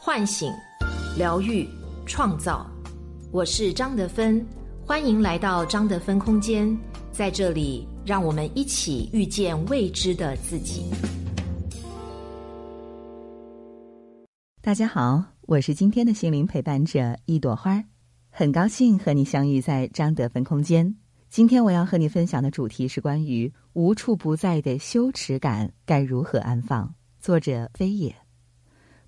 唤醒、疗愈、创造。我是张德芬，欢迎来到张德芬空间。在这里，让我们一起遇见未知的自己。大家好，我是今天的心灵陪伴者一朵花，很高兴和你相遇在张德芬空间。今天我要和你分享的主题是关于无处不在的羞耻感该如何安放。作者飞野。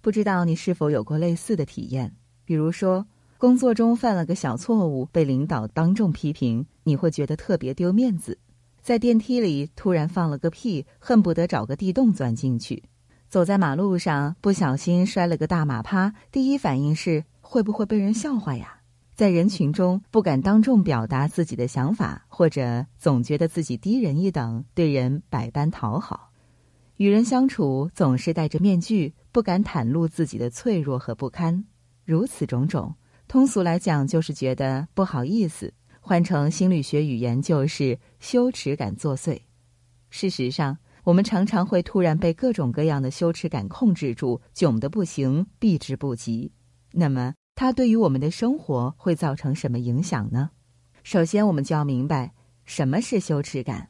不知道你是否有过类似的体验？比如说，工作中犯了个小错误，被领导当众批评，你会觉得特别丢面子；在电梯里突然放了个屁，恨不得找个地洞钻进去；走在马路上不小心摔了个大马趴，第一反应是会不会被人笑话呀？在人群中不敢当众表达自己的想法，或者总觉得自己低人一等，对人百般讨好；与人相处总是戴着面具。不敢袒露自己的脆弱和不堪，如此种种，通俗来讲就是觉得不好意思。换成心理学语言就是羞耻感作祟。事实上，我们常常会突然被各种各样的羞耻感控制住，窘得不行，避之不及。那么，它对于我们的生活会造成什么影响呢？首先，我们就要明白什么是羞耻感。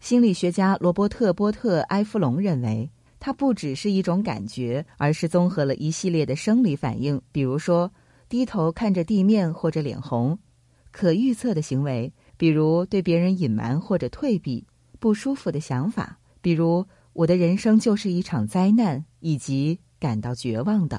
心理学家罗伯特·波特埃夫隆认为。它不只是一种感觉，而是综合了一系列的生理反应，比如说低头看着地面或者脸红；可预测的行为，比如对别人隐瞒或者退避；不舒服的想法，比如我的人生就是一场灾难，以及感到绝望等。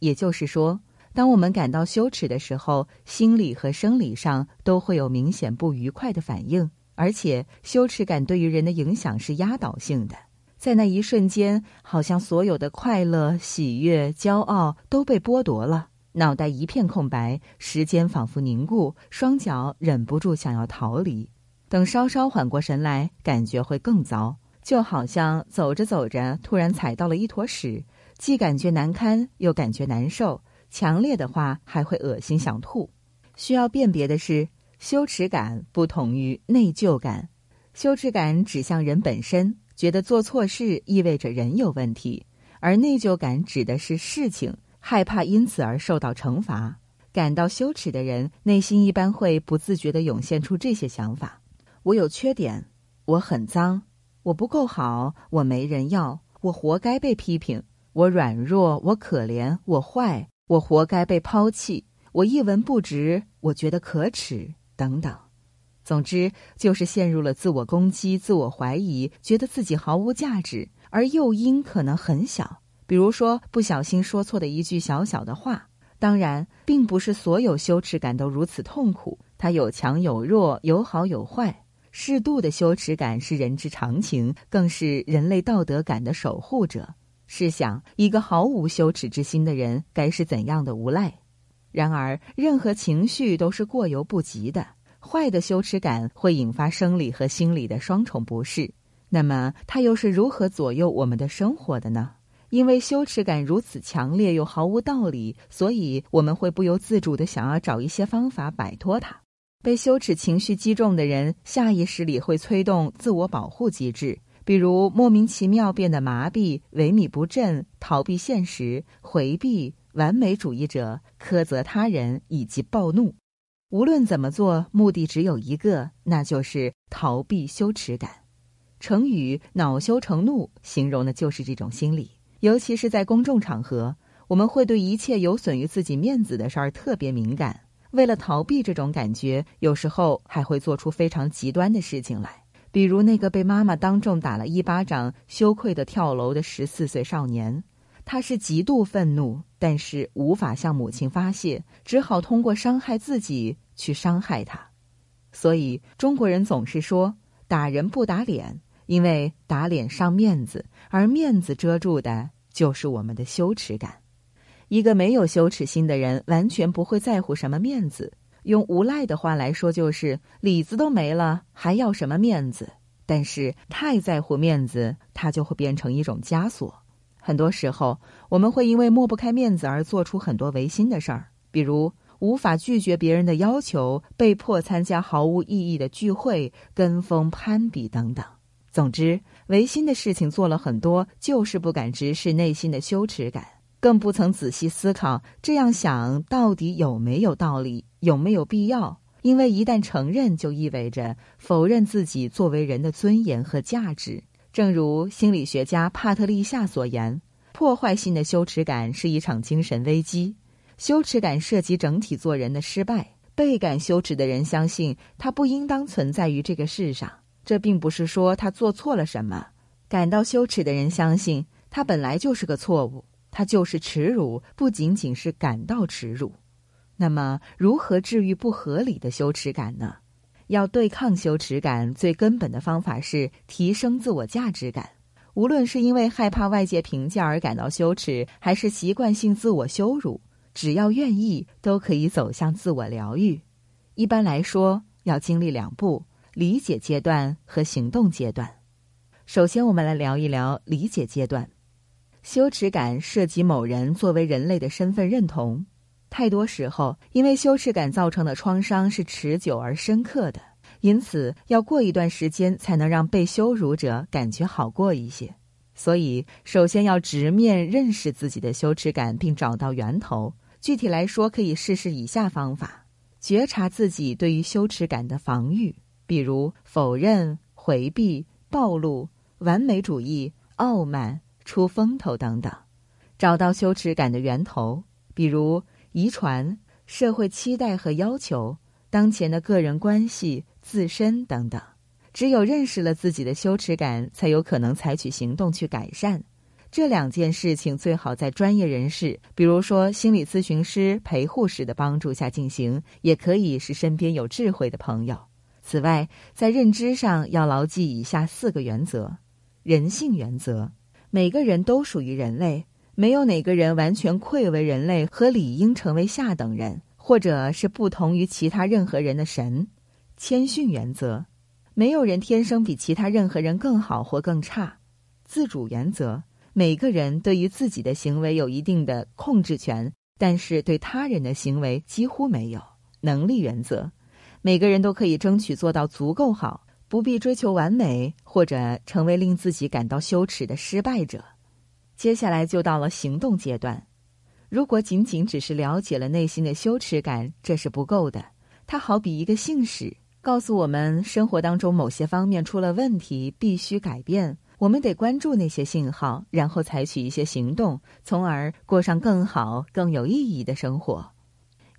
也就是说，当我们感到羞耻的时候，心理和生理上都会有明显不愉快的反应，而且羞耻感对于人的影响是压倒性的。在那一瞬间，好像所有的快乐、喜悦、骄傲都被剥夺了，脑袋一片空白，时间仿佛凝固，双脚忍不住想要逃离。等稍稍缓过神来，感觉会更糟，就好像走着走着，突然踩到了一坨屎，既感觉难堪，又感觉难受，强烈的话还会恶心想吐。需要辨别的是，羞耻感不同于内疚感，羞耻感指向人本身。觉得做错事意味着人有问题，而内疚感指的是事情，害怕因此而受到惩罚。感到羞耻的人，内心一般会不自觉地涌现出这些想法：我有缺点，我很脏，我不够好，我没人要，我活该被批评，我软弱，我可怜，我坏，我活该被抛弃，我一文不值，我觉得可耻，等等。总之，就是陷入了自我攻击、自我怀疑，觉得自己毫无价值，而诱因可能很小，比如说不小心说错的一句小小的话。当然，并不是所有羞耻感都如此痛苦，它有强有弱，有好有坏。适度的羞耻感是人之常情，更是人类道德感的守护者。试想，一个毫无羞耻之心的人，该是怎样的无赖？然而，任何情绪都是过犹不及的。坏的羞耻感会引发生理和心理的双重不适，那么它又是如何左右我们的生活的呢？因为羞耻感如此强烈又毫无道理，所以我们会不由自主的想要找一些方法摆脱它。被羞耻情绪击中的人，下意识里会催动自我保护机制，比如莫名其妙变得麻痹、萎靡不振、逃避现实、回避、完美主义者、苛责他人以及暴怒。无论怎么做，目的只有一个，那就是逃避羞耻感。成语“恼羞成怒”形容的就是这种心理。尤其是在公众场合，我们会对一切有损于自己面子的事儿特别敏感。为了逃避这种感觉，有时候还会做出非常极端的事情来。比如那个被妈妈当众打了一巴掌、羞愧的跳楼的十四岁少年。他是极度愤怒，但是无法向母亲发泄，只好通过伤害自己去伤害他。所以中国人总是说打人不打脸，因为打脸伤面子，而面子遮住的就是我们的羞耻感。一个没有羞耻心的人，完全不会在乎什么面子。用无赖的话来说，就是里子都没了，还要什么面子？但是太在乎面子，它就会变成一种枷锁。很多时候，我们会因为抹不开面子而做出很多违心的事儿，比如无法拒绝别人的要求，被迫参加毫无意义的聚会，跟风攀比等等。总之，违心的事情做了很多，就是不敢直视内心的羞耻感。更不曾仔细思考这样想到底有没有道理，有没有必要。因为一旦承认，就意味着否认自己作为人的尊严和价值。正如心理学家帕特丽夏所言，破坏性的羞耻感是一场精神危机。羞耻感涉及整体做人的失败。倍感羞耻的人相信他不应当存在于这个世上。这并不是说他做错了什么。感到羞耻的人相信他本来就是个错误，他就是耻辱，不仅仅是感到耻辱。那么，如何治愈不合理的羞耻感呢？要对抗羞耻感，最根本的方法是提升自我价值感。无论是因为害怕外界评价而感到羞耻，还是习惯性自我羞辱，只要愿意，都可以走向自我疗愈。一般来说，要经历两步：理解阶段和行动阶段。首先，我们来聊一聊理解阶段。羞耻感涉及某人作为人类的身份认同。太多时候，因为羞耻感造成的创伤是持久而深刻的，因此要过一段时间才能让被羞辱者感觉好过一些。所以，首先要直面认识自己的羞耻感，并找到源头。具体来说，可以试试以下方法：觉察自己对于羞耻感的防御，比如否认、回避、暴露、完美主义、傲慢、出风头等等；找到羞耻感的源头，比如。遗传、社会期待和要求、当前的个人关系、自身等等，只有认识了自己的羞耻感，才有可能采取行动去改善。这两件事情最好在专业人士，比如说心理咨询师、陪护师的帮助下进行，也可以是身边有智慧的朋友。此外，在认知上要牢记以下四个原则：人性原则，每个人都属于人类。没有哪个人完全愧为人类和理应成为下等人，或者是不同于其他任何人的神。谦逊原则，没有人天生比其他任何人更好或更差。自主原则，每个人对于自己的行为有一定的控制权，但是对他人的行为几乎没有。能力原则，每个人都可以争取做到足够好，不必追求完美或者成为令自己感到羞耻的失败者。接下来就到了行动阶段。如果仅仅只是了解了内心的羞耻感，这是不够的。它好比一个信使，告诉我们生活当中某些方面出了问题，必须改变。我们得关注那些信号，然后采取一些行动，从而过上更好、更有意义的生活。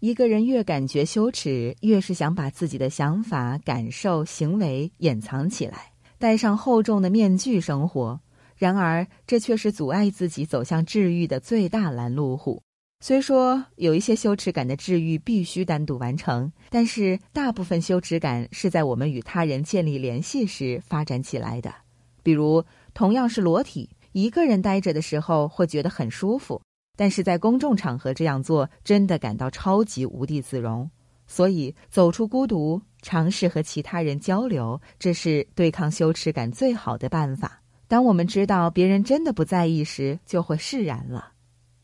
一个人越感觉羞耻，越是想把自己的想法、感受、行为掩藏起来，戴上厚重的面具生活。然而，这却是阻碍自己走向治愈的最大拦路虎。虽说有一些羞耻感的治愈必须单独完成，但是大部分羞耻感是在我们与他人建立联系时发展起来的。比如，同样是裸体，一个人待着的时候会觉得很舒服，但是在公众场合这样做，真的感到超级无地自容。所以，走出孤独，尝试和其他人交流，这是对抗羞耻感最好的办法。当我们知道别人真的不在意时，就会释然了。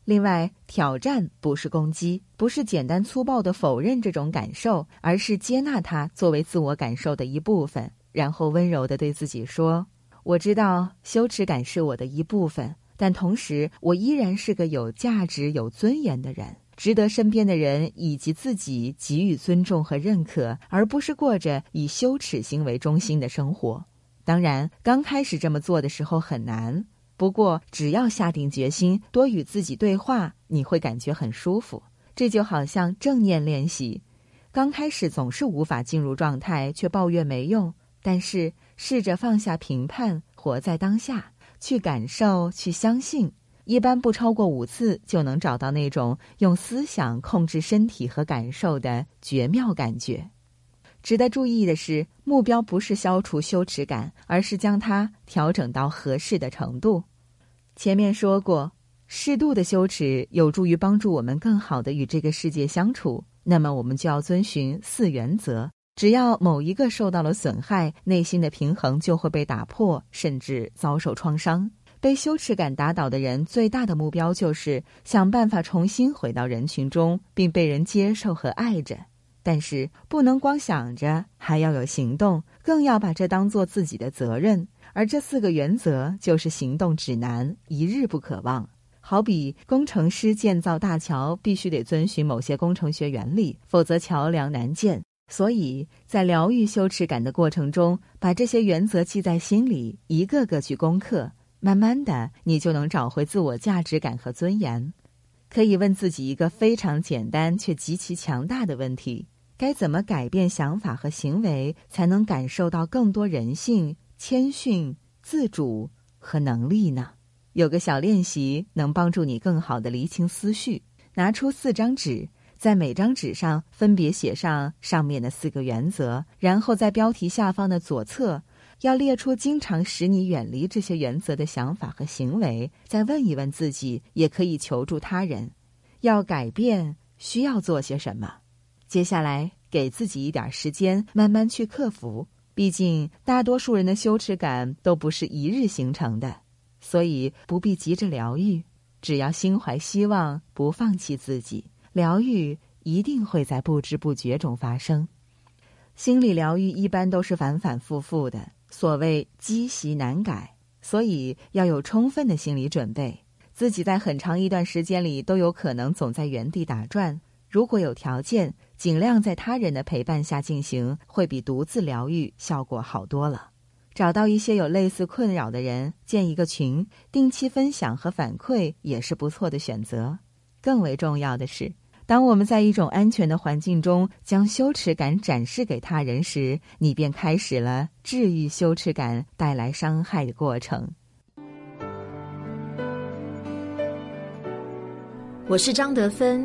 另外，挑战不是攻击，不是简单粗暴的否认这种感受，而是接纳它作为自我感受的一部分，然后温柔的对自己说：“我知道羞耻感是我的一部分，但同时我依然是个有价值、有尊严的人，值得身边的人以及自己给予尊重和认可，而不是过着以羞耻心为中心的生活。”当然，刚开始这么做的时候很难。不过，只要下定决心，多与自己对话，你会感觉很舒服。这就好像正念练习，刚开始总是无法进入状态，却抱怨没用。但是，试着放下评判，活在当下，去感受，去相信，一般不超过五次，就能找到那种用思想控制身体和感受的绝妙感觉。值得注意的是，目标不是消除羞耻感，而是将它调整到合适的程度。前面说过，适度的羞耻有助于帮助我们更好的与这个世界相处。那么，我们就要遵循四原则：只要某一个受到了损害，内心的平衡就会被打破，甚至遭受创伤。被羞耻感打倒的人，最大的目标就是想办法重新回到人群中，并被人接受和爱着。但是不能光想着，还要有行动，更要把这当做自己的责任。而这四个原则就是行动指南，一日不可忘。好比工程师建造大桥，必须得遵循某些工程学原理，否则桥梁难建。所以在疗愈羞耻感的过程中，把这些原则记在心里，一个个去攻克，慢慢的，你就能找回自我价值感和尊严。可以问自己一个非常简单却极其强大的问题：该怎么改变想法和行为，才能感受到更多人性、谦逊、自主和能力呢？有个小练习能帮助你更好的厘清思绪。拿出四张纸，在每张纸上分别写上上面的四个原则，然后在标题下方的左侧要列出经常使你远离这些原则的想法和行为。再问一问自己，也可以求助他人，要改变需要做些什么。接下来给自己一点时间，慢慢去克服。毕竟大多数人的羞耻感都不是一日形成的。所以不必急着疗愈，只要心怀希望，不放弃自己，疗愈一定会在不知不觉中发生。心理疗愈一般都是反反复复的，所谓积习难改，所以要有充分的心理准备。自己在很长一段时间里都有可能总在原地打转。如果有条件，尽量在他人的陪伴下进行，会比独自疗愈效果好多了。找到一些有类似困扰的人，建一个群，定期分享和反馈也是不错的选择。更为重要的是，当我们在一种安全的环境中将羞耻感展示给他人时，你便开始了治愈羞耻感带来伤害的过程。我是张德芬，